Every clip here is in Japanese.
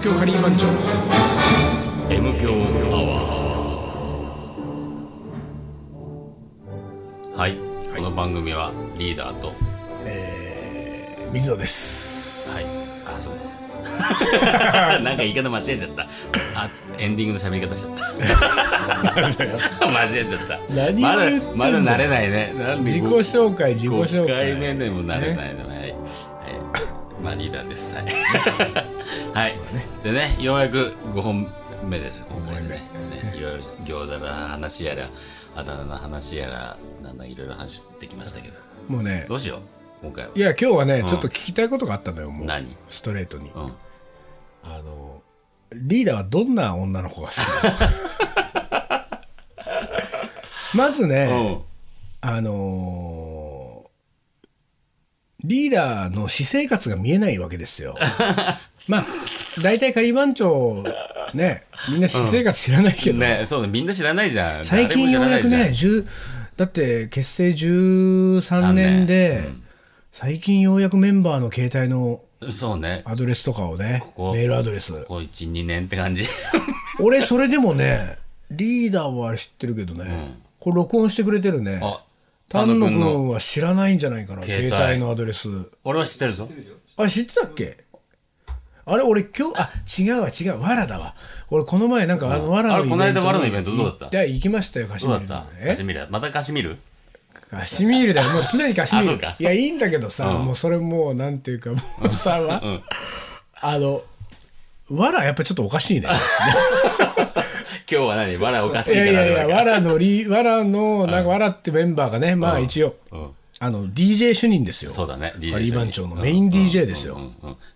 東京カリー番長。M 強アワーはい、この番組はリーダーと。水野です。はい。あそうです。なんか言い方間違えちゃった。あエンディングの喋り方しちゃった。間違えちゃった。何ままだ慣れないね。自己紹介自己紹5介回目でも慣れないの、はい、はい、まあリーダーです。はい、はい、でねようやく5本目です今回でねねいろいろ餃子の話やらあだ名の話やらなんだいろいろ話してきましたけど。もうねどうしよう今回は。いや今日はね、ん。ちょっと聞きたいことがあったのよもう。何？ストレートに、うん。あのリーダーはどんな女の子が好きなの？まずね、あのーリーダーの私生活が見えないわけですよ。まあ大体仮番長ねみんな私生活知らないけど、ねそうだみんな知らないじゃん。最近ようやくね誰も10だって結成13年で、最近ようやくメンバーの携帯のそうね。アドレスとかをねこメールアドレス。ここ12年って感じ。俺それでもねリーダーは知ってるけどね、これ録音してくれてるね。あ丹野君君は知らないんじゃないかな携帯。携帯のアドレス。俺は知ってるぞ。あ知ってたっけ？あれ俺今日あ違うわ違うわらだわ。俺この前なんかあのわらのあれこの間にわらのイベントどうだった？行行きましたよカシミールどうだったえカシミールまたカシミール？カシミールだよ。もう常にカシミール。いやいいんだけどさ、うん。もうそれもうなんていうかもうさ、ん。あのわらやっぱちょっとおかしいね。今日は何？わらおかしいいからやいやいやわらのリわらのなんかわらってメンバーがねまあ一応、うんあの DJ 主任ですよ。そうだね。カリー番長のメイン DJ ですよ、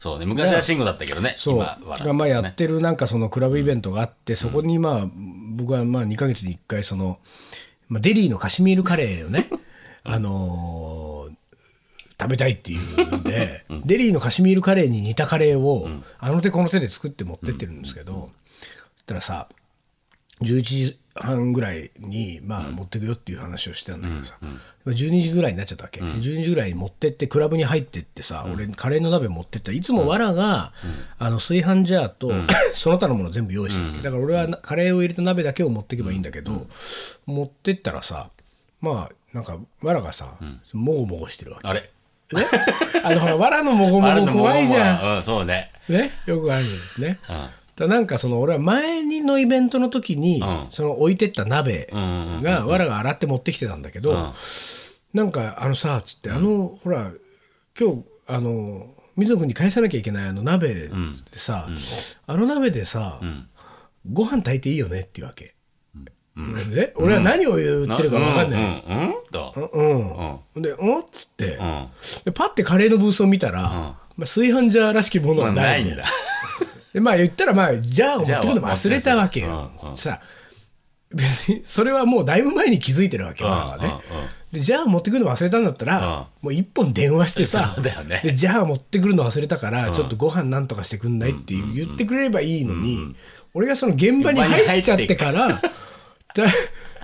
そうね。昔は慎吾だったけどね。そう。がまあやってるなんかそのクラブイベントがあって、そこにまあ僕はまあ2ヶ月に1回その、まあ、デリーのカシミールカレーをね、あのー食べたいっていうんで、デリーのカシミールカレーに似たカレーを、あの手この手で作って持ってってるんですけど、そしたらさ11時半ぐらいに、まあ、持ってくよっていう話をしてたんだけどさ、12時ぐらいになっちゃったわけ、12時ぐらいに持ってってクラブに入ってってさ、俺カレーの鍋持ってった。いつもわらが、あの炊飯ジャーと、その他のもの全部用意してるわけ、だから俺はなカレーを入れた鍋だけを持っていけばいいんだけど、持ってったらさまあなんかわらがさ、もごもごしてるわけ。あれ？ね あのほらわらのもごもご怖いじゃん。んうんそうね。ね？よくあるんですね。うんだなんかその俺は前にのイベントの時に、ん。その置いてった鍋がわらが洗って持ってきてたんだけど、ん。なんかあのさつって、あのほら今日あの水野君に返さなきゃいけないあの鍋でさ、あの鍋でさ、ご飯炊いていいよねっていうわけ。で俺は何を言ってるか分かんない。うん。で「うん?」っつって、うん。でパッてカレーのブースを見たら、まあ、炊飯ジャーらしきものまあがなないいんだ。でまあ言ったらまあジャーを持ってくるの忘れたわけよ。さ別にそれはもうだいぶ前に気づいてるわけよ、ね。でジャー持ってくるの忘れたんだったら、もう一本電話してさね。でジャー持ってくるの忘れたから、ちょっとご飯なんとかしてくんないって言ってくれればいいのに、俺がその現場に入っちゃってからじゃ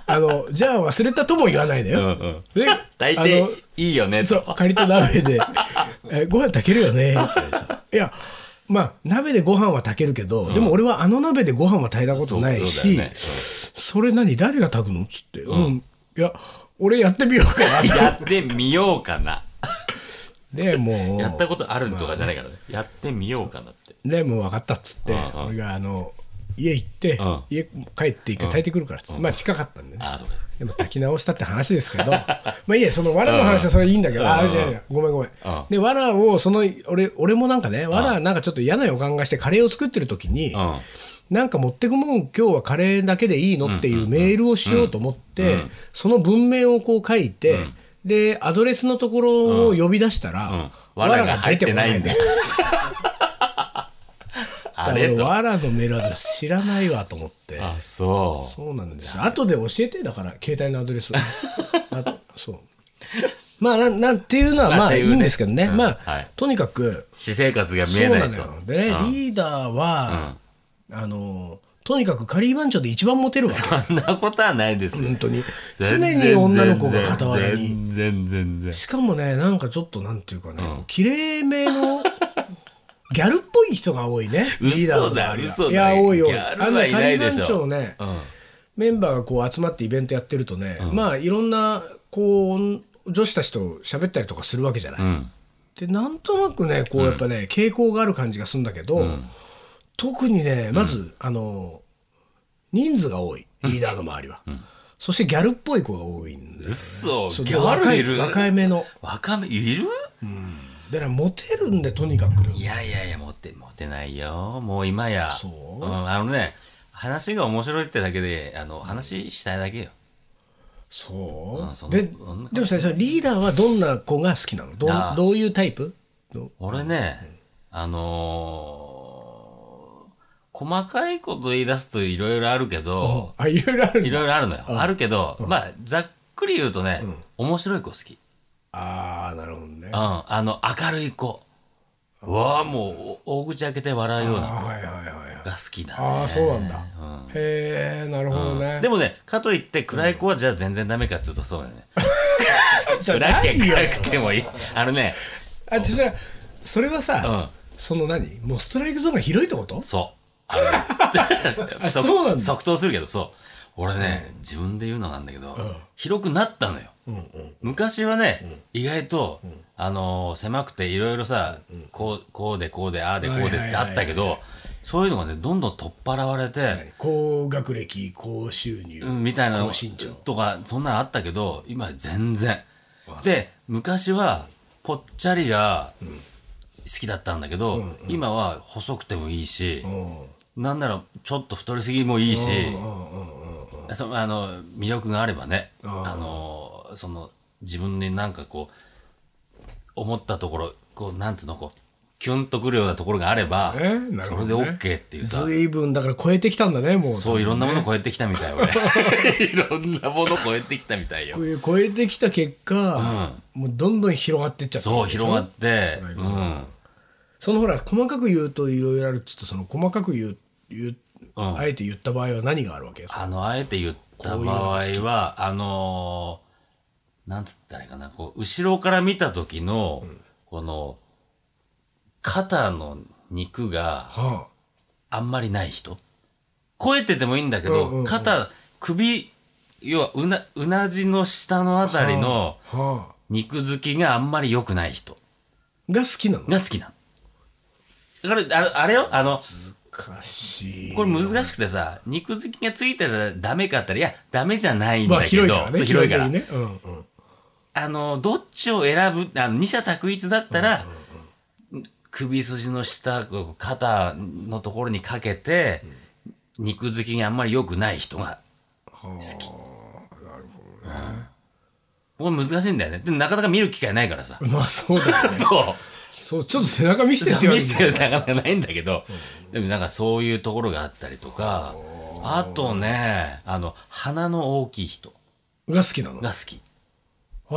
あのじゃあ忘れたとも言わないでよ。うんうん。で大あの抵いいよねそうと借りた鍋で「えご飯炊けるよね」って。さいやまあ鍋でご飯は炊けるけど、でも俺はあの鍋でご飯は炊いたことないしそれ何誰が炊くの？っつって、うん。いや俺やってみようかなと。やってみようかな。でもうやったことあるとかじゃないからね。やってみようかなって。でもう分かったっつって、俺があの家行って、うん。家帰って一回炊いてくるからっつって、まあ近かったんでね。ああそうかでも炊き直したって話ですけど まあいいやその藁の話はそれいいんだけど、ああじゃあごめんごめん、うん。で藁をその俺俺もなんかね藁なんかちょっと嫌な予感がしてカレーを作ってる時に、うん。なんか持ってくもん今日はカレーだけでいいのっていうメールをしようと思って、その文面をこう書いて、でアドレスのところを呼び出したら、うん。藁が入ってないんだあれと俺藁のメールアドレス知らないわと思って。あそうそうなんですよ。後で教えてだから携帯のアドレス。あそう。まあなんなんていうのはまあいいんですけどね。うんまあ、はいとにかく私生活が見えないのよ。でね、リーダーは、あのとにかくカリー番長で一番モテるわけ。そんなことはないですよ本当に常に女の子が傍らに。全然全然しかもねなんかちょっとなんていうかね、綺麗めのギャルっぽい人が多いね。リーダーだ嘘だ。いや、多い多い。ギャルはいないでね、うん。メンバーがこう集まってイベントやってるとね、まあいろんなこう女子たちと喋ったりとかするわけじゃない。うん。でなんとなくねこうやっぱね、傾向がある感じがするんだけど、特にねまず、あの人数が多い。リーダーの周りは、そしてギャルっぽい子が多いんで嘘そうギャルいる？若い若いめの。若めいる？だからモテるんでとにかく。いやいやいやモテモテないよ。もう今や。そう？うん、あのね話が面白いってだけであの話したいだけよ。そう、うんででもさリーダーはどんな子が好きなの？どどういうタイプ？ど俺ね、あのー細かいこと言い出すといろいろあるけど、あいろいろあるいろいろあるのよ。あるけど、まあ、ざっくり言うとね、面白い子好き。ああなるほどねうん。あの、明るい子。うわあ、もう、大口開けて笑うような子が好きだね。ああそうなんだ、へえなるほどね、でもね、かといって暗い子はじゃあ全然ダメかっていうとそうだよね。暗け何よ暗くてもいい。あのね、あそれはそれはさ、うんその何？もうストライクゾーンが広いってこと？そう。あそうなんだ即答するけど、そう。俺ね、自分で言うのなんだけど、広くなったのよ。昔はね、意外と、あのー狭くていろいろさ、こう、こうでこうで、ああでこうでってあったけど、そういうのがね、どんどん取っ払われて、高学歴高収入、うんみたいなの高身長とか、そんなのあったけど、今は全然。で、昔は、ぽっちゃりが好きだったんだけど、今は細くてもいいし、なんならちょっと太りすぎもいいし、そのあの魅力があればね、あのその自分になんかこう思ったところこうなんていうのこうキュンとくるようなところがあれば、えなるそれで OK っていうさずいぶんだから超えてきたんだねもう。そういろんなもの超えてきたみたい俺。いろんなもの超えてきたみたいよ。超えてきた結果、もうどんどん広がってっちゃったそう広がって、いうん、そのほら細かく言うといろいろあるっつってその細かく言う言う、うん。あえて言った場合は何があるわけ？あのあえて言った場合はあのーなんつったらいいかなこう後ろから見た時の、この肩の肉がはあ。んまりない人。超えててもいいんだけど、うんうんうん。肩首要はうなうなじの下のあたりの肉付きがあんまり良くない人。が好きなの？が好きなの。だからあれあれよ？あの難しいこれ難しくてさ肉付きがついてたらダメかったらいやダメじゃないんまあだけど、広いからね。広いから。基本的にね、うんうん、あの、どっちを選ぶ、あの、二者択一だったら、首筋の下、肩のところにかけて、肉付きがあんまり良くない人が好き。これ難しいんだよね。でもなかなか見る機会ないからさ。まあそうだよね そう。そうちょっと背中見せてって言われて見せてるなかなかないんだけど、でもなんかそういうところがあったりとか、あとね、あの、鼻の大きい人が好きなの？が好き。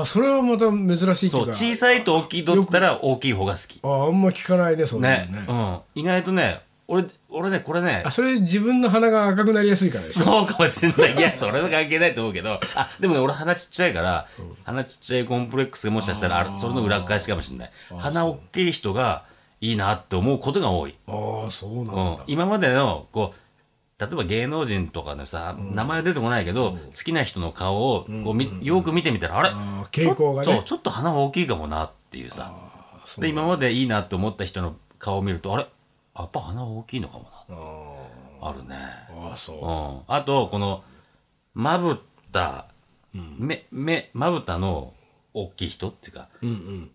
あそれはまた珍しいってそ、いううか小さいと大きいとって言ったら大きい方が好き。ああんま聞かないねそんなのねねうん。意外とね、俺、俺ね、これねあ、それ自分の鼻が赤くなりやすいからそうかもしんない。いや、それは関係ないと思うけど、あ、でもね、俺鼻ちっちゃいから、鼻ちっちゃいコンプレックスがもしかしたらある、それの裏返しかもしんない。鼻大きい人がいいなって思うことが多い。ああそうなんだ、うん。今までの、こう、例えば芸能人とかでさ、名前出てこないけど、好きな人の顔をこうみよく見てみたら、あれ？傾向がね。ちょっと鼻が大きいかもなっていうさ。で、今までいいなって思った人の顔を見ると、あれ？やっぱ鼻大きいのかもな。あるね。ああそう。うん。あと、この、まぶた、目、目、まぶたの大きい人っていうか、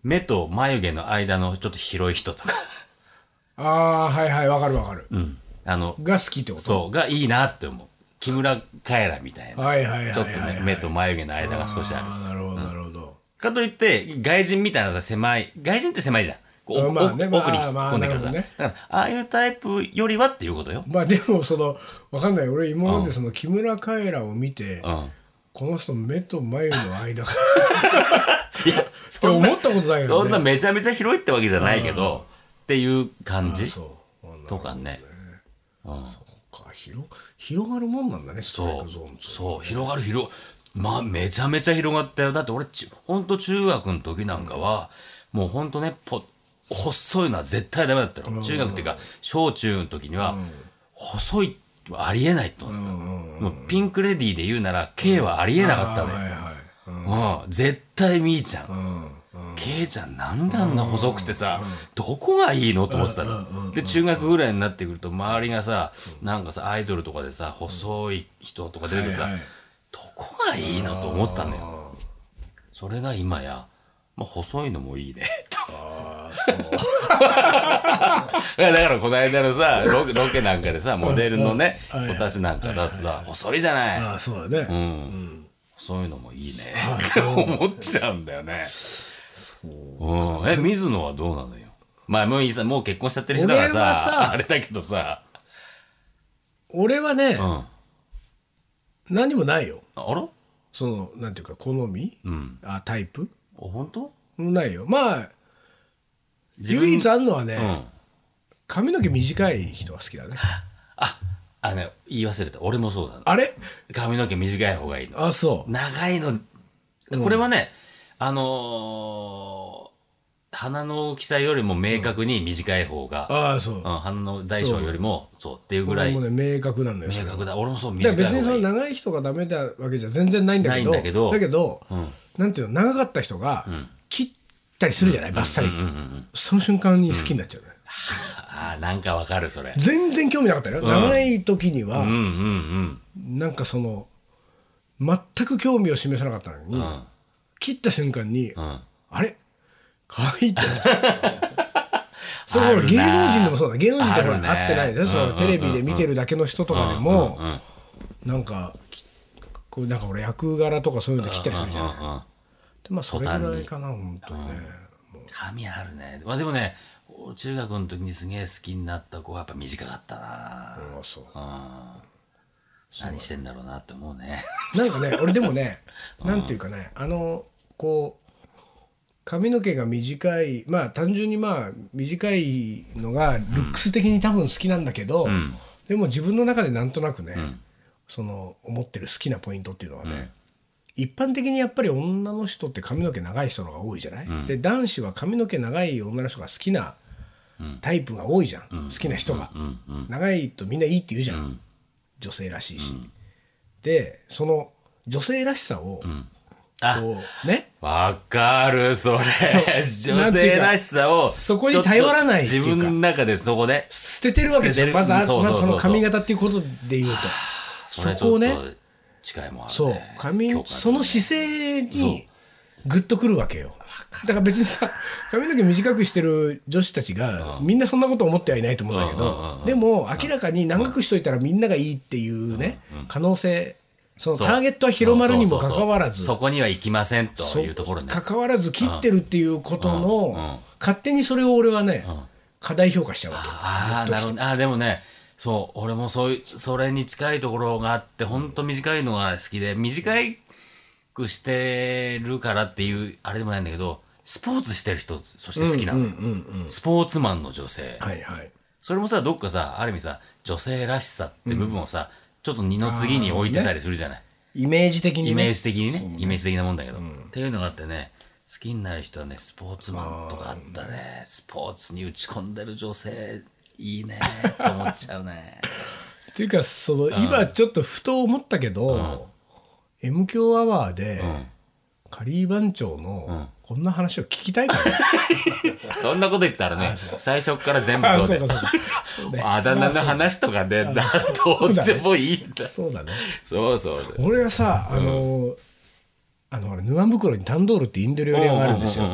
目と眉毛の間のちょっと広い人とか、ああはいはいわかるわかる、うん。あの、が好きってこと？そう、がいいなって思う。木村カエラみたいな。はいはいはいはいちょっとね、目と眉毛の間が少しある。ああなるほどなるほど、かといって、外人みたいなさ、狭い、外人って狭いじゃん。こう奥まあね奥奥にまあ引っ込んでくるさ。まあだから、ああいうタイプよりはっていうことよ。まあでもそのわかんない俺今までその木村カエラを見て、うん。この人目と眉の間が いや、ってそんな思ったことないよねそんなめちゃめちゃ広いってわけじゃないけど、っていう感じとかね。うん。そっか広広がるもんなんだねストライクゾーンってそう広がる広まあめちゃめちゃ広がったよ。だって俺ちほんと中学の時なんかは、もうほんとねぽ細いのは絶対ダメだったの。中学っていうか、小中の時には、細いはありえないと思ってた。もうピンクレディーで言うなら、K はありえなかったのよ。はいはい。うん、絶対みーちゃん。ケイちゃんなんであんな細くてさ、どこがいいのと思ってたの。で、中学ぐらいになってくると、周りがさ、なんかさ、アイドルとかでさ、細い人とか出てくるとさどこがいいのと思ってたんだよ。それが今や、まあ、細いのもいいね。ああそう だからこの間のさ、ロケロケなんかでさ、モデルのね、子たちなんかだってさ、細いじゃない。ああそうだね、うん。そういうのもいいね。って 思っちゃうんだよね。うん。え、水野はどうなのよ？まあ、もういいさ、もう結婚しちゃってる人だからさ、さ あれだけどさ、俺はね、うん。あ何もないよら？そのなんていうか好み、うん。あタイプ？あ、本当？ないよまあ唯一あるのはね、うん。髪の毛短い人が好きだね あ、あのね、言い忘れた。俺もそうだ。あれ？髪の毛短い方がいいの。あそう長いの、これはね、あのー鼻の大きさよりも明確に短い方が、ああそううん、鼻の大小よりも、そうっていうぐらい俺もね明確なんだよ明確だ。俺もそう短い方。別にその長い人がダメだわけじゃ全然ないんだけどだけどだけど、んなんていうの長かった人がん切ったりするじゃない、バッサリ、うんうんうん。その瞬間に好きになっちゃうね、ああ、なんかわかる、それ。全然興味なかったよ、長い時には、うんうんうん。なんかその全く興味を示さなかったのに、うん。切った瞬間に、うん。あれ？可愛いってなっちゃう。そうあるな芸能人でもそうだ。芸能人ってほら会ってないで、そうんのテレビで見てるだけの人とかでも、うんうんなんかきこうなんか俺役柄とかそういうので切ったりするじゃない、うんうん。でまあそれぐらいかな本当に。ね、髪あるね。まあでもね、中学の時にすげえ好きになった子はやっぱ短かったな。あそう。うん。何してんだろうなって思うね。なんかね俺でもね なんていうかねあのこう髪の毛が短いまあ単純にまあ短いのがルックス的に多分好きなんだけど、ん。でも自分の中でなんとなくね、ん。その思ってる好きなポイントっていうのはね、一般的にやっぱり女の人って髪の毛長い人の方が多いじゃない、で男子は髪の毛長い女の人が好きなタイプが多いじゃん、好きな人が、うん。うん。長いとみんないいって言うじゃん、女性らしいし、でその女性らしさをあこうね。わかる、それ。女性らしさを。そこに頼らないっていうか。ちょっと自分の中でそこで。捨ててるわけじゃん捨ててる。まずまずその髪型っていうことで言うと。それこをね。近いもんあるね。そう。髪その姿勢にグッとくるわけよ。だから別にさ髪の毛短くしてる女子たちがみんなそんなこと思ってはいないと思うんだけどでも明らかに長くしといたらみんながいいっていうね可能性そのターゲットは広まるにもかかわらず。そこには行きませんというところね。関わらず切ってるっていうことうん。うん。の勝手にそれを俺はね過大評価しちゃうわけああ、なるほど。ああ、でもね、そう、俺もそういう、それに近いところがあって、ほんと短いのが好きで、短くしてるからっていう、あれでもないんだけど、スポーツしてる人、そして好きなの。よ。スポーツマンの女性。はいはい。それもさ、どっかさ、ある意味さ、女性らしさって部分をさ、ちょっと二の次に置いてたりするじゃない。イメージ的にイメーねジ的にね、イメージ的なもんだけど、っていうのがあってね、好きになる人はね、スポーツマンとかあったね、スポーツに打ち込んでる女性、いいね。と思っちゃうね。っていうかその今ちょっとふと思ったけど、M 強アワーで、カリー番長のこんな話を聞きたいから、そんなこと言ったらね、最初から全部あそうで あだ名の話とかで、なんどうでもいい。んだ。そうだね。そうそう。俺はさあの、あのほら沼袋にタンドールってインド料理屋があるんですよ、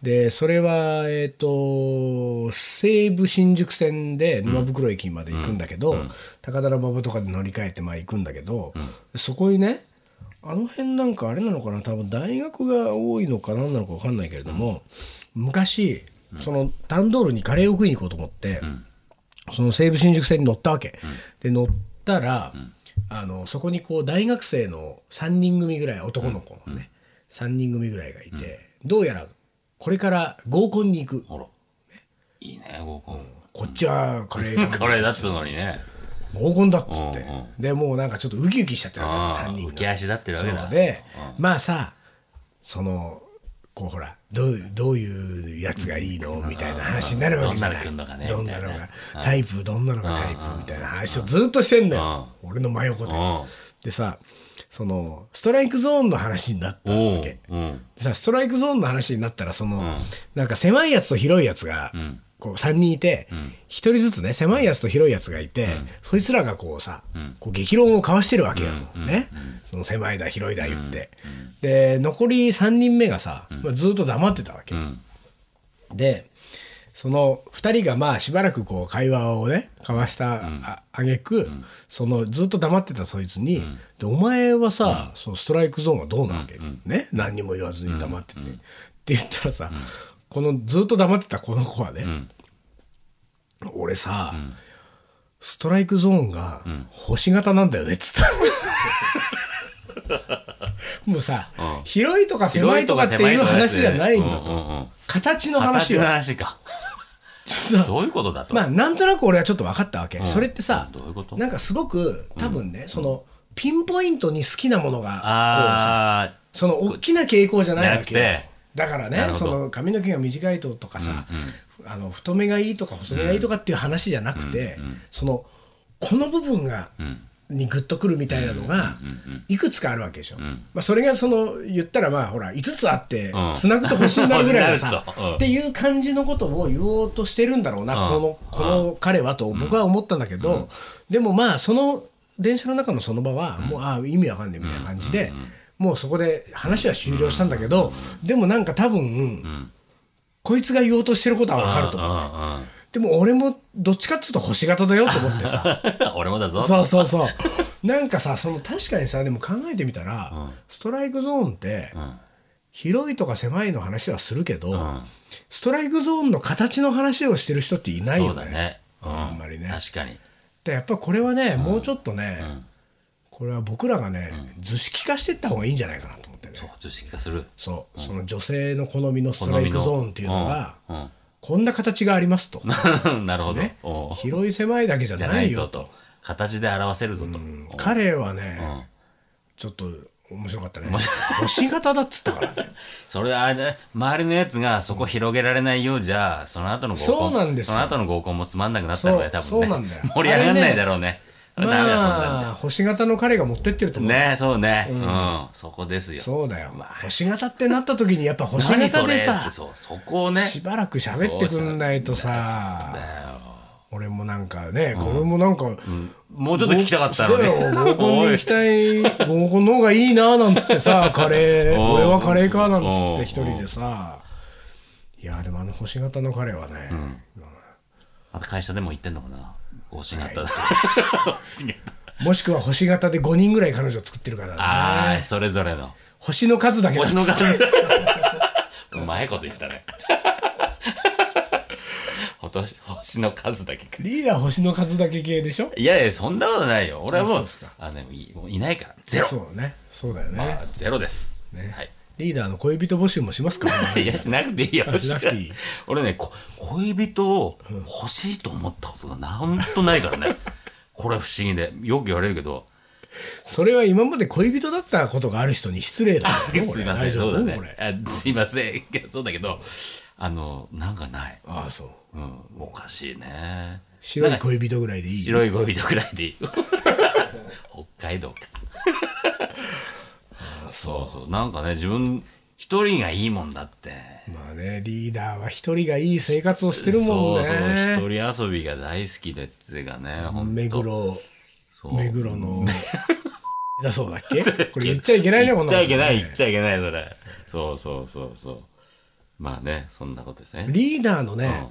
でそれはえっ、と西武新宿線で沼袋駅まで行くんだけど、高田馬場とかで乗り換えてまあ行くんだけど、そこにねあの辺なんかあれなのかな？多分大学が多いのか何なのか分かんないけれども、昔そのタンドールにカレーを食いに行こうと思って、その西武新宿線に乗ったわけ、で乗ったら、あのそこにこう大学生の3人組ぐらい男の子のね、3人組ぐらいがいて、どうやらこれから合コンに行く。いいね、合コン。こっちはカレー食べこれだっつうのにね。合コンだっつって、うんうん。でもうなんかちょっとウキウキしちゃってるわけああ3人が。浮き足立ってるわけだ。そうで、まあさそのこうほらどうどういうやつがいいのみたいな話になるわけじゃない。どんなの来んのかねどんなのがなタイプどんなのがタイプみたいな話をずっとしてんだよ。俺の真横で。うん。でさそのストライクゾーンの話になったわけ。うん。でさストライクゾーンの話になったらその、なんか狭いやつと広いやつが、んこう3人いて、一1人ずつね狭いやつと広いやつがいて、そいつらがこうさ、こう激論を交わしてるわけよ、ね、その狭いだ広いだ言って、で残り3人目がさ、まあ、ずっと黙ってたわけ、うん。でその2人がまあしばらくこう会話をね交わしたああげく、そのずっと黙ってたそいつに「でお前はさ、そのストライクゾーンはどうなわけ、ね。何にも言わずに黙ってて」って言ったらさ、このずっと黙ってたこの子はね、俺さ、ストライクゾーンが星型なんだよねっつった。もうさ、広いとか狭いとかっていう話じゃないんだと、うんうんうん形の話形のよ話どういうことだと？まあなんとなく俺はちょっと分かったわけ、それってさどうなんかすごく多分ね、そのピンポイントに好きなものがこうさあその大きな傾向じゃないわけよだからねその髪の毛が短いととかさ、あの太めがいいとか細めがいいとかっていう話じゃなくて、そのこの部分が、にグッとくるみたいなのがいくつかあるわけでしょ、まあ、それがその言ったらまあほら5つあってうん。つなぐと星になるぐらいのさ、っていう感じのことを言おうとしてるんだろうな、このこの彼はと僕は思ったんだけど、でもまあその電車の中のその場はもう、ああ意味わかんねえみたいな感じで、もうそこで話は終了したんだけど、でもなんか多分、こいつが言おうとしてることはわかると思う。うんうんでも俺もどっちかっていうと星型だよと思ってさ。俺もだぞ。そうそうそう。なんかさ、その確かにさ、でも考えてみたら、ストライクゾーンって、広いとか狭いの話はするけど、ストライクゾーンの形の話をしてる人っていないよね。そうだね。うん。あんまりね。確かに。でやっぱこれはね、もうちょっとね、これは僕らがね、図式化していった方がいいんじゃないかなと思ってね。そう図式化する。そう、その女性の好みのストライクゾーンっていうのが、うん。こんな形がありますと。う んなるほど。ね。広い狭いだけじゃないいぞと。形で表せるぞと。彼はね、ちょっと面白かったね。星型だっつったからね。それはあれね周りのやつがそこ広げられないようじゃその後の合コンそうなんですよ。その後の合コンもつまんなくなったのね多分ね。そうなんだよ。盛り上がんないだろうねまあ、星型の彼が持ってってると思う。ねそうね。うん。そこですよ。そうだよ。星型ってなった時にやっぱ星型でさそうそこをね。しばらく喋ってくんないとさ、俺もなんかね、これもなんか、もうちょっと聞きたかったのそうだよ合にコン に行きたい、合コンの方がいいななんつってさ、カレー、俺はカレーかなんつって一人でさ、いや、でもあの星型の彼はね、また会社でも言ってんのかな星型だ星型もしくは星型で5人ぐらい彼女作ってるからね。ああそれぞれの。星の数だけだ。星の数。うまいこと言ったね。星星の数だけか。リーダー星の数だけ系でしょ？いやいやそんなことないよ。俺はもうあでもいもういないから。ゼロ。そうね。そうだよね。まあゼロです、ね。はいリーダーの恋人募集もしますか いやしなくていいよ。あしなくていい。俺ねこ恋人を欲しいと思ったことがなんとないからね。これ不思議で。よく言われるけど。それは今まで恋人だったことがある人に失礼だ。すいません。これそうだね。すいません。そうだけど。あのなんかない、ああ、そう。うん、おかしいね。白い恋人ぐらいでいい。白い恋人くらいでいい。北海道かそうそう。なんかね自分一人がいいもんだって。まあね、リーダーは一人がいい生活をしてるもんね。そうそう。一人遊びが大好きでってがねほんと目黒、目黒の、だそうだっけ？これ言っちゃいけないね、こんなことね言っちゃいけない言っちゃいけないそれ。そうそうそうそう。まあねそんなことですね。リーダーのね、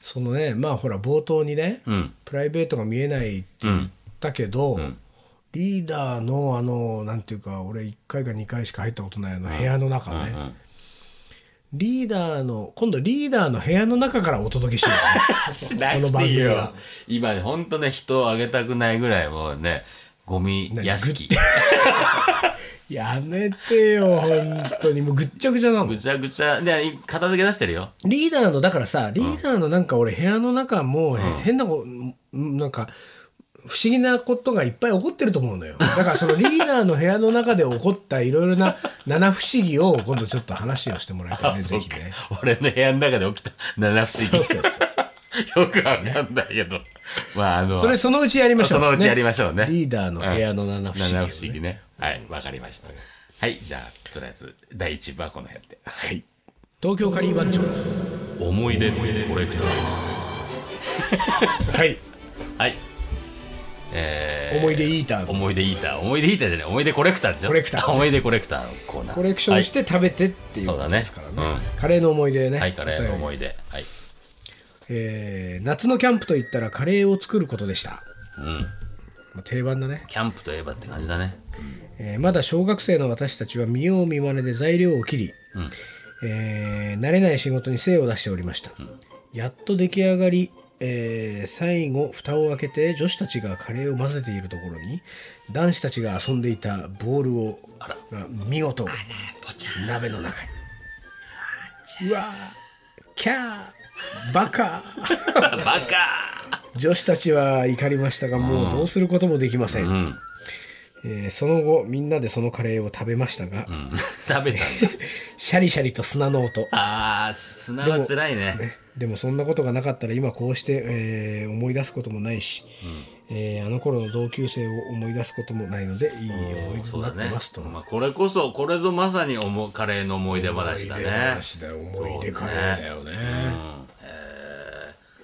そのね、まあほら、冒頭にね、うん。プライベートが見えないって言ったけど、リーダーのあのなんていうか俺1回か2回しか入ったことないあの部屋の中ね、うんリーダーの今度リーダーの部屋の中からお届けしよう、ね、しなこのくていいよ。番組は。今、ほんとね、人をあげたくないぐらいもうね、ゴミ屋敷。やめてよ本当に。もうぐっちゃぐちゃなの。ぐちゃぐちゃ。で、片付け出してるよ。リーダーのだからさリーダーのなんか俺部屋の中もへ変なこなんか不思議なことがいっぱい起こってると思うのよ。だからそのリーダーの部屋の中で起こったいろいろな七不思議を今度ちょっと話をしてもらいたいね、ぜひね。俺の部屋の中で起きた七不思議。そうそうそう。よくわかんないけど。まあ、あの、それそのうちやりましょう。そのうちやりましょうね。リーダーの部屋の七不思議、七不思議ね。はい、わかりました。はい、じゃあ、とりあえず、第一部はこの辺で。はい。東京カリー番長。思い出コレクター。はい。はい。えー、思い出イーターの思い出イーター。思い出イーターじゃない、思い出コレクターでしょ。コレクター思い出コレクターのコーナー。コレクションして食べてっていうそうだねことですからね。うんカレーの思い出ね。はい、はい、カレーの思い出。はい。えー夏のキャンプといったらカレーを作ることでした。うん。まあ定番だね。キャンプといえばって感じだね。えーまだ小学生の私たちは見よう見まねで材料を切り、うん。えー慣れない仕事に精を出しておりました、やっと出来上がり、えー最後蓋を開けて女子たちがカレーを混ぜているところに男子たちが遊んでいたボールを見事ぽちゃん。鍋の中に。うわーキャーバカ。バカ。女子たちは怒りましたがもうどうすることもできません、うん。えーその後みんなでそのカレーを食べましたが、うん 食べたんだ。シャリシャリと砂の音あー、砂は辛いね。ね、でもそんなことがなかったら今こうして、えー思い出すこともないし、えーあの頃の同級生を思い出すこともないのでいい思い出になってますと。。まあ、これこそ、これぞまさにおもカレーの思い出話だ思い出ね。話だよ思い出カレーだよね。うん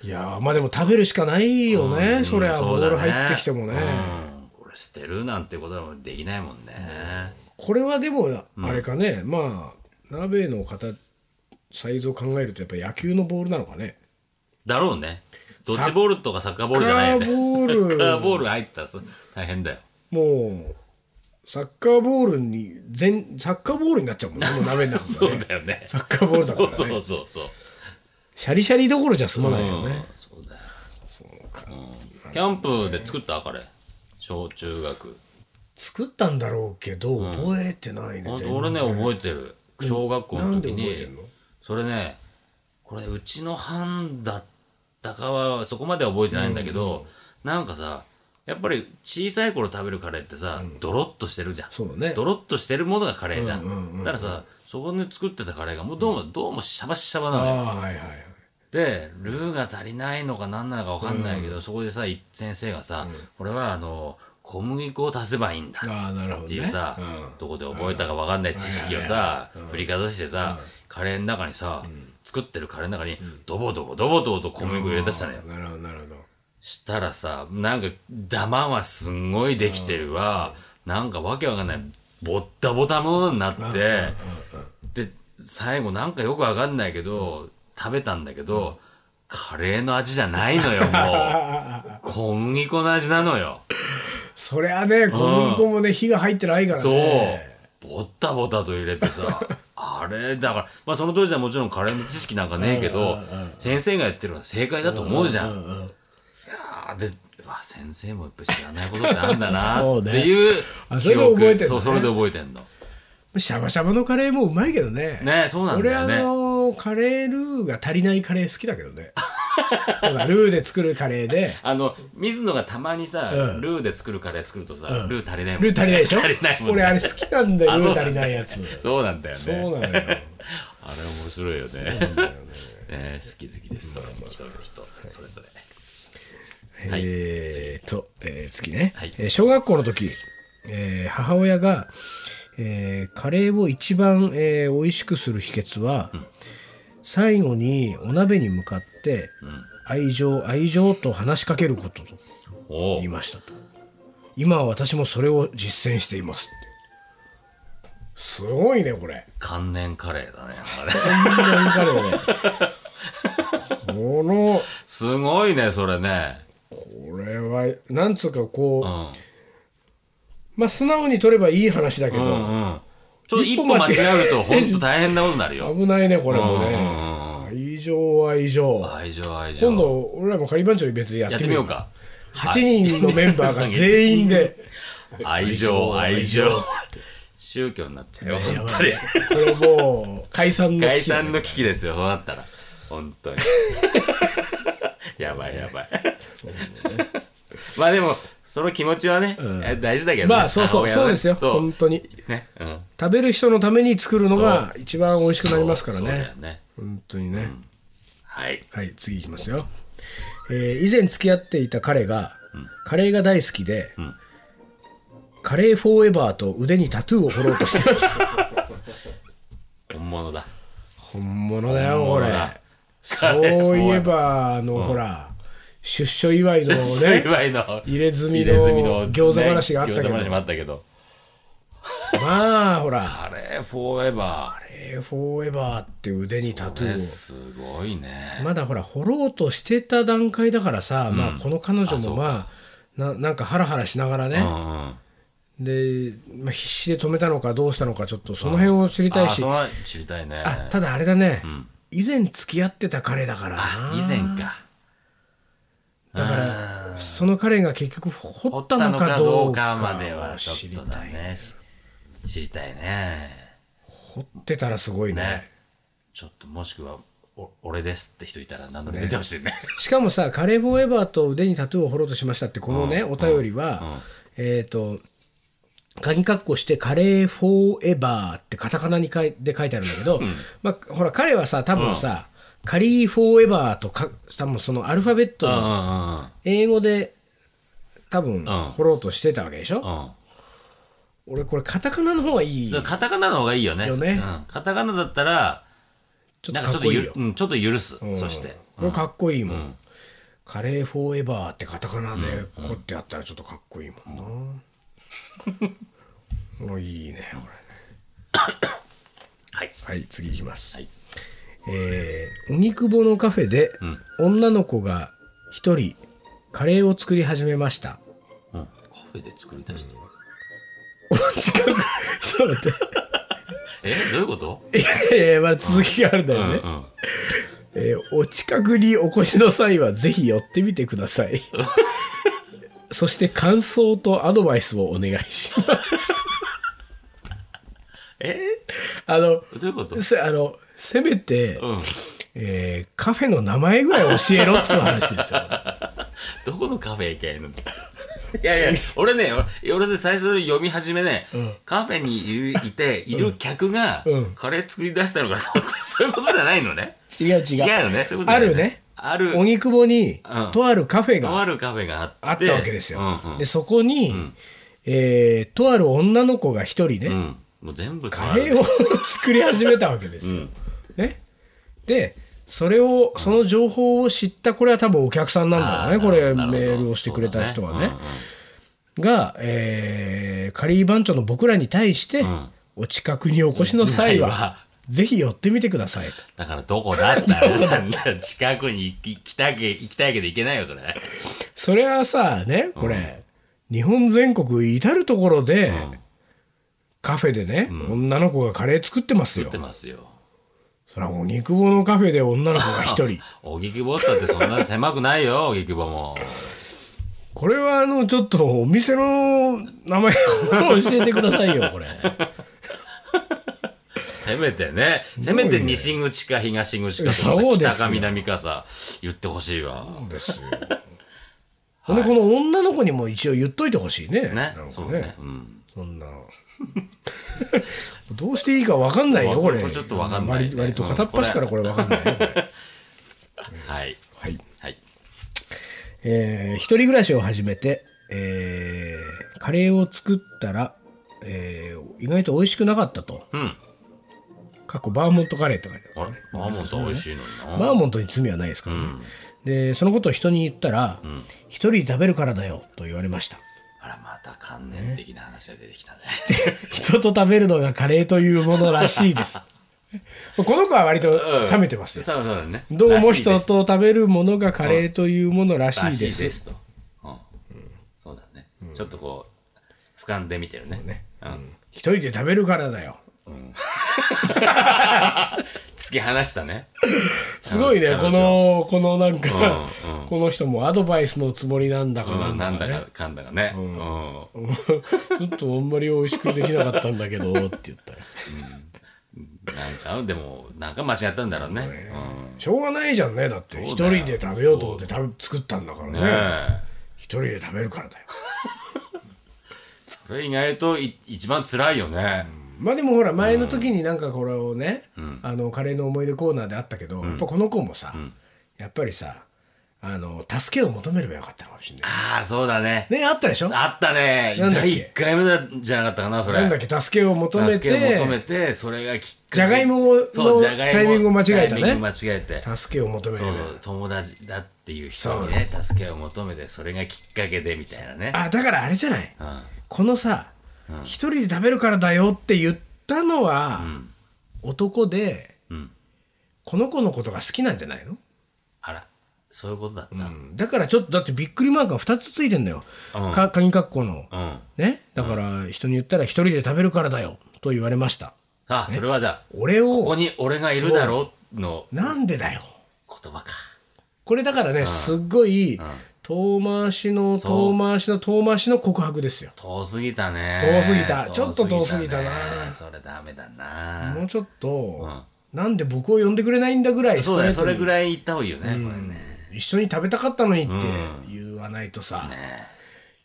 いやーまあでも食べるしかないよね、そりゃボール入ってきてもね、うんこれ捨てるなんてことはできないもんね。これはでもあれかね、まあ鍋の型サイズを考えるとやっぱ野球のボールなのかねだろうね。ドッジボールとかサッカーボールじゃないよね。サッカーボールサッカーボール入ったらそ大変だよ。もうサッカーボールに全サッカーボールになっちゃうもんねもう鍋になる そうだよね。サッカーボールだからねそうそうそうそう。シャリシャリどころじゃ済まないようんね。そうだよ。うんキャンプで作った？カレー。小中学。作ったんだろうけど、覚えてないね。全然俺ね、覚えてる。小学校なんでの時に覚えてんの？それね、これうちの班だったかはそこまでは覚えてないんだけど、なんかさ、やっぱり小さい頃食べるカレーってさ、ドロッとしてるじゃん。そうだねドロッとしてるものがカレーじゃん。たださ、そこで作ってたカレーがもうどうも、どうもシャバシャバなのよ。ああ、はいはいはい。で、ルーが足りないのか何なのか分かんないけど、そこでさ、い先生がさ、これはあの、小麦粉を足せばいいんだ。っていうさ、うん。どこで覚えたか分かんない知識をさ、振りかざしてさ、カレーの中にさ、作ってるカレーの中に、ドボドボドボドボと小麦粉入れ出したのよ。なるほど、なるほど。したらさ、なんか、ダマはすんごいできてるわ、なんかわけわかんない、ボッタボタものになって、で、最後なんかよくわかんないけど、食べたんだけど、カレーの味じゃないのよ、もう。小麦粉の味なのよ。そりゃね、小麦粉もね、火が入ってないからそうね。。ボッタボタと入れてさ、あれ、だから、まあその当時はもちろんカレーの知識なんかねえけど、先生がやってるのは正解だと思うじゃん。いやーで、うわ、先生もやっぱり知らないことってあんだなっていうあそれで覚えてんのねそう、それで覚えてんの。シャバシャバのカレーもうまいけどね。ねそうなんだよね俺あの、カレールーが足りないカレー好きだけどね。ルーで作るカレーで、あの、水野がたまにさ、うんルーで作るカレー作るとさ、ルー足りないもんルー足りないでしょ？足りないもんね俺あれ好きなんだよ、ルー足りないやつ。そうなんだよね。そうなのよ。あれ面白いよね。ね 好き好きです。それ人の人、それぞれ。はいえーっと、えー次ね、はいえー小学校の時、えー母親が、えーカレーを一番、えー美味しくする秘訣は、最後にお鍋に向かって、愛情愛情と話しかけることとお言いましたと。今は私もそれを実践していますって。すごいねこれ。関連カレーだね。なんかねこんなにカレーね。この。すごいね、それね。これはなんつうかこう、うん。まあ素直に取ればいい話だけど、うんうん。ちょっと一歩間違えると本当大変なことになるよ。危ないねこれもうんうんね愛情愛情愛情愛情。今度俺らも仮番長イベントでやっててみようか。8人のメンバーが全員で愛情愛情。宗教になっちゃうよ、本当に。これもう解散の解危機だね散の危機ですよ、そうなったら。本当に。やばいやばい。まあでも、その気持ちはね、え大事だけどね。まあそうそう、母親はね。そうですよ。そう。本当に。ね。うん。食べる人のために作るのが一番美味しくなりますからそうだねよね。本当にね、はい。はい次いきますよ、えー以前付き合っていた彼が、カレーが大好きで、カレーフォーエバーと腕にタトゥーを彫ろうとしてました 本物だ。本物だよこれ。そういえばあの、ほら出所祝いのね祝いの入れ墨の入れ墨の餃子話があったけどねあけど。まあほらカレーフォーエバカレーフォーエバーって腕にタトゥー。すごいね。まだほら掘ろうとしてた段階だからさ、まあこの彼女もまあななんかハラハラしながらね、うんうん。で、まあ、必死で止めたのかどうしたのかちょっとその辺を知りたいし、あその知りたいね。あただあれだね、以前付き合ってた彼だからな以前か。だからその彼が結局掘掘っったたのかどどうかうかまではちょ知りっとだたいね。知りたいね。掘ってたらすごいねね。ちょっともしくは、お俺ですって人いたら何度も出てほしいね。しかもさカレーフォーエバーと腕にタトゥーを彫ろうとしましたってこのね、お便りは、えっ、と鍵括弧してカレーフォーエバーってカタカナに書いで書いてあるんだけど、まあ、ほら彼はさ多分さ、カリーフォーエバーとか多分そのアルファベットの英語で多分掘ろうとしてたわけでしょ、うん。俺これカタカナの方がいいカタカナの方がいいよね。よね。うん。カタカナだったら、ちょっととかっこいいよ、ゆうん、ちょっと許す。そして。これかっこいいもん、カレーフォーエバーってカタカナで掘ってあったらちょっとかっこいいもんな、もう いいねこ はい。れはい次いきます、はいえー、荻窪のカフェで女の子が一人カレーを作り始めました。うん。カフェで作り出して。そう。待って。えどういうこと？いやいやまだ続きがあるんだよね、うん。えーお近くにお越しの際はぜひ寄ってみてください。そして感想とアドバイスをお願いします。え？あのどういうこと？せあのせめて、うん。えーカフェの名前ぐらい教えろっていう話ですよ。どこのカフェ行けばいいの？いやいや、俺ね、俺俺で最初読み始めね、カフェにいて、いる客がうん、カレー作り出したのかと思って、そういうことじゃないのね。違う違う。違うよね、そういうことじゃないあるね。ある、荻窪に、うん。とあるカフェがとあるカフェがあったわけですよ、うんうん。でそこに、えーとある女の子が一人ね、うん。もう全部カレーを作り始めたわけですよ。ね、でそれをその情報を知ったこれは多分お客さんなんだろうねこれメールをしてくれた人はね。が、えーカリー番長の僕らに対して、お近くにお越しの際は、ぜひ寄ってみてくださいと。だからどこだって話なんだよ。近くに行きたけ行きたいけど行けないよ、それ。それはさねこれ、日本全国至る所で、カフェでね、女の子がカレー作ってますよ作って。ますよ。それはお肉棒のカフェで女の子が一人。荻窪ったってそんな狭くないよ、荻窪も。これはあのちょっとお店の名前を教えてくださいよ これ。せめてね、せめて西口か東口かそう北か南かさ、言ってほしいわ。ですよ。ほんでこの女の子にも一応言っといてほしいね。ねなんかそうね。うん。そんな。どうしていいか分かんないよ、これ。ちょっと分かんないね割割と片っ端からこれ分かんない はい。はい。はい。えー一人暮らしを始めて、えーカレーを作ったら、えー意外と美味しくなかったと。うん。過去バーモントカレーって書いてある。あれ？バーモント美味しいのにな。バーモントに罪はないですからね。で、そのことを人に言ったら、一人で食べるからだよと言われました。た観念的な話が出てきたね。人と食べるのがカレーというものらしいです。この子は割と冷めてますよ。そうそうだね。どうも人と食べるものがカレーというものらしらしいいで。ですすと。うん。そうだね。ちょっとこう、俯瞰で見てるね。うん。一人で食べるからだよ。突き放したね。すごいね、この、このなんか、うんうんこの人もアドバイスのつもりなんだかなうんん、なんだかね。だかかんだかね。うん。ちょっとあんまり美味しくできなかったんだけど、って言ったら。なんか、でも、なんか間違ったんだろうね。しょうがないじゃんね、だって。一人で食べようと思って食べ作ったんだからうん。ね。一人で食べるからだよ。それ意外とい一番辛いよね。まあでもほら前の時になんかこれをね、あのカレーの思い出コーナーであったけど、やっぱこの子もさ、やっぱりさあの助けを求めればよかったのかもしれないああ、そうだね。ねあったでしょ？あったね。なんだっけ？第1回目だじゃなかったかな、それ。なんだっけ助けを求め助けをて求めて、それがきっかけじゃがいものそうじゃがいもタイミングを間違えたねタイミング間違えて。助けを求めればそう、友達だっていう人にね、助けを求めて、それがきっかけでみたいなね。あだからあれじゃない？うん。このさ一、人で食べるからだよって言ったのは、男で、うん。この子のことが好きなんじゃないの、あら、そういうことだった。うん。だからちょっとだってびっくりマークが2つついてんだよ、うん。か鍵括弧の、ね？だから人に言ったら一人で食べるからだよと言われました。あ、それはじゃあ、俺をここに俺がいるだろうのなんでだよ。言葉か。これだからね、すっごい遠回しのそう。遠回しの遠回しの告白ですよ。遠すぎたね。遠すぎた。ちょっと遠すぎたな。ね。それダメだな。もうちょっと、なんで僕を呼んでくれないんだぐらいスそうだよ、トレートに。それぐらい言った方がいいよね、これね。一緒に食べたかったのにって言わないとさ、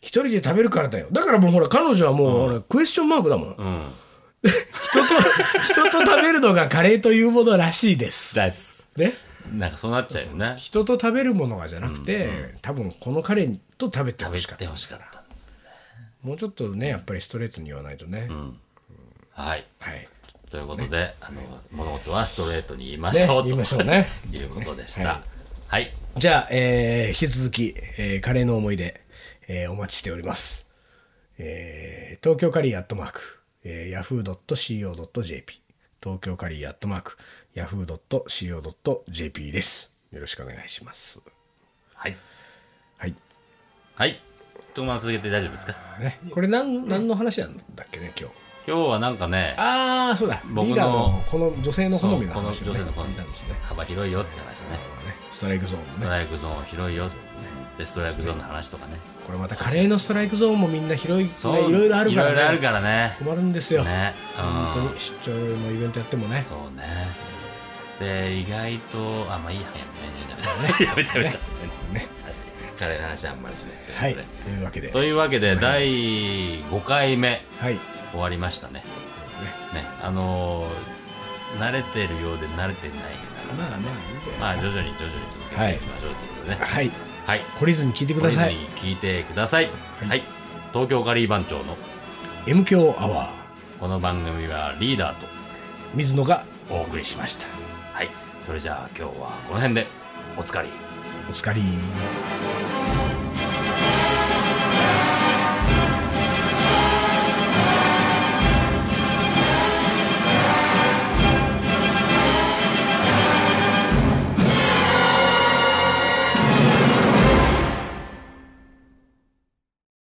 一人で食べるからだよ。だからもうほら彼女はもう、ほらクエスチョンマークだもん、うん。人と人と食べるのがカレーというものらしいです。です。ねなんかそうなっちゃうよね。人と食べるものがじゃなくて、多分このカレーと食べてほしかってた。もうちょっとねやっぱりストレートに言わないとね、はい。はいということで、あの、物事はストレートに言いまねしょう、言いましょうねと いうことでした。ははい。じゃあ、えー引き続き、えーカレーの思い出、えーお待ちしております。えー東京カリーアットマーク、えー、yahoo.co.jp 東京カリーアットマーク yahoo.co.jp です。よろしくお願いします。はい。はい。はい。とまま続けて大丈夫ですか？ね、これ何何の話なんだっけね今日。今日はなんかね、ああそうだ。僕のこの女性の好みの話を、ね、女性の好み聞いたんですね。幅広いよって話だね。ストライクゾーンですストね。ライクゾーン広いよ。で、ストライクゾーンの話とかね。これまたカレーのストライクゾーンもみんな広い、ね、そういろいろあるからね。いろいろあるからね。困るんですよ。ね。本当うん。に出張のイベントやってもね。そうね。で、意外と、あ、まあいいや、やめて、やめて、やめて。ねカレーの話あんまりしないってはいことで。というわけで。というわけで、第5回目はい。終わりましたね。ね、あのー慣れてるようで慣れてないまあまあいいんじゃまあ徐々に徐々に続けていきましょうということでね。か。はい。はい。懲りずに聞いてください。懲りずに聞いてください。はい。東京カリー番長の M 強アワー、この番組はリーダーと水野がお送りしました。それじゃあ今日はこの辺でおつかり。お疲れ。